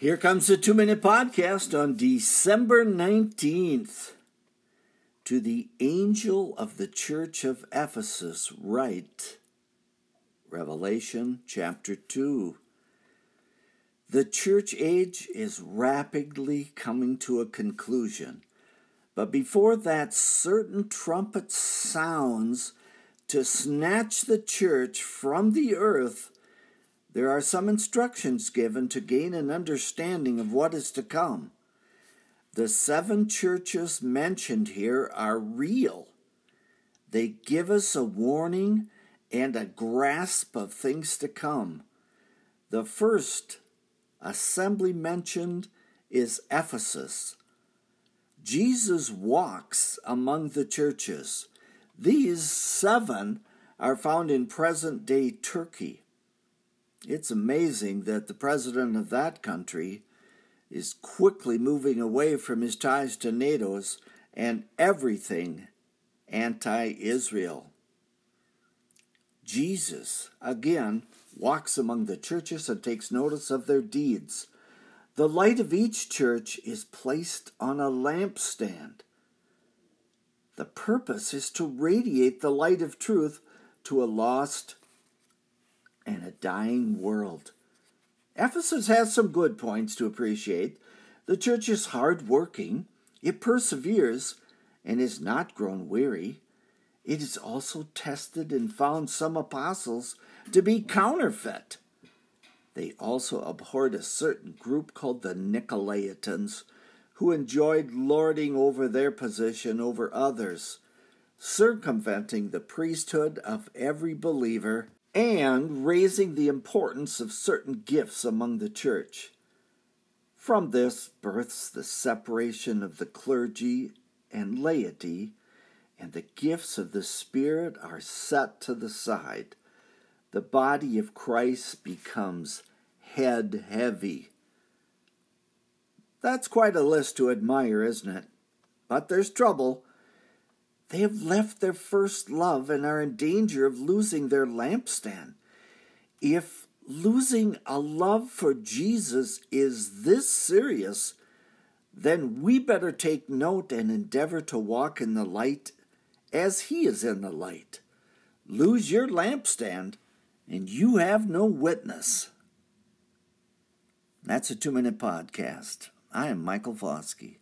Here comes the two minute podcast on December 19th. To the angel of the church of Ephesus, write Revelation chapter 2. The church age is rapidly coming to a conclusion, but before that, certain trumpet sounds to snatch the church from the earth there are some instructions given to gain an understanding of what is to come. The seven churches mentioned here are real. They give us a warning and a grasp of things to come. The first assembly mentioned is Ephesus. Jesus walks among the churches. These seven are found in present day Turkey. It's amazing that the president of that country is quickly moving away from his ties to NATO's and everything anti Israel. Jesus, again, walks among the churches and takes notice of their deeds. The light of each church is placed on a lampstand. The purpose is to radiate the light of truth to a lost and a dying world. Ephesus has some good points to appreciate. The church is hard working, it perseveres, and is not grown weary. It is also tested and found some apostles to be counterfeit. They also abhorred a certain group called the Nicolaitans, who enjoyed lording over their position over others, circumventing the priesthood of every believer and raising the importance of certain gifts among the church. From this births the separation of the clergy and laity, and the gifts of the Spirit are set to the side. The body of Christ becomes head heavy. That's quite a list to admire, isn't it? But there's trouble. They have left their first love and are in danger of losing their lampstand. If losing a love for Jesus is this serious, then we better take note and endeavor to walk in the light as He is in the light. Lose your lampstand, and you have no witness. That's a two minute podcast. I am Michael Foskey.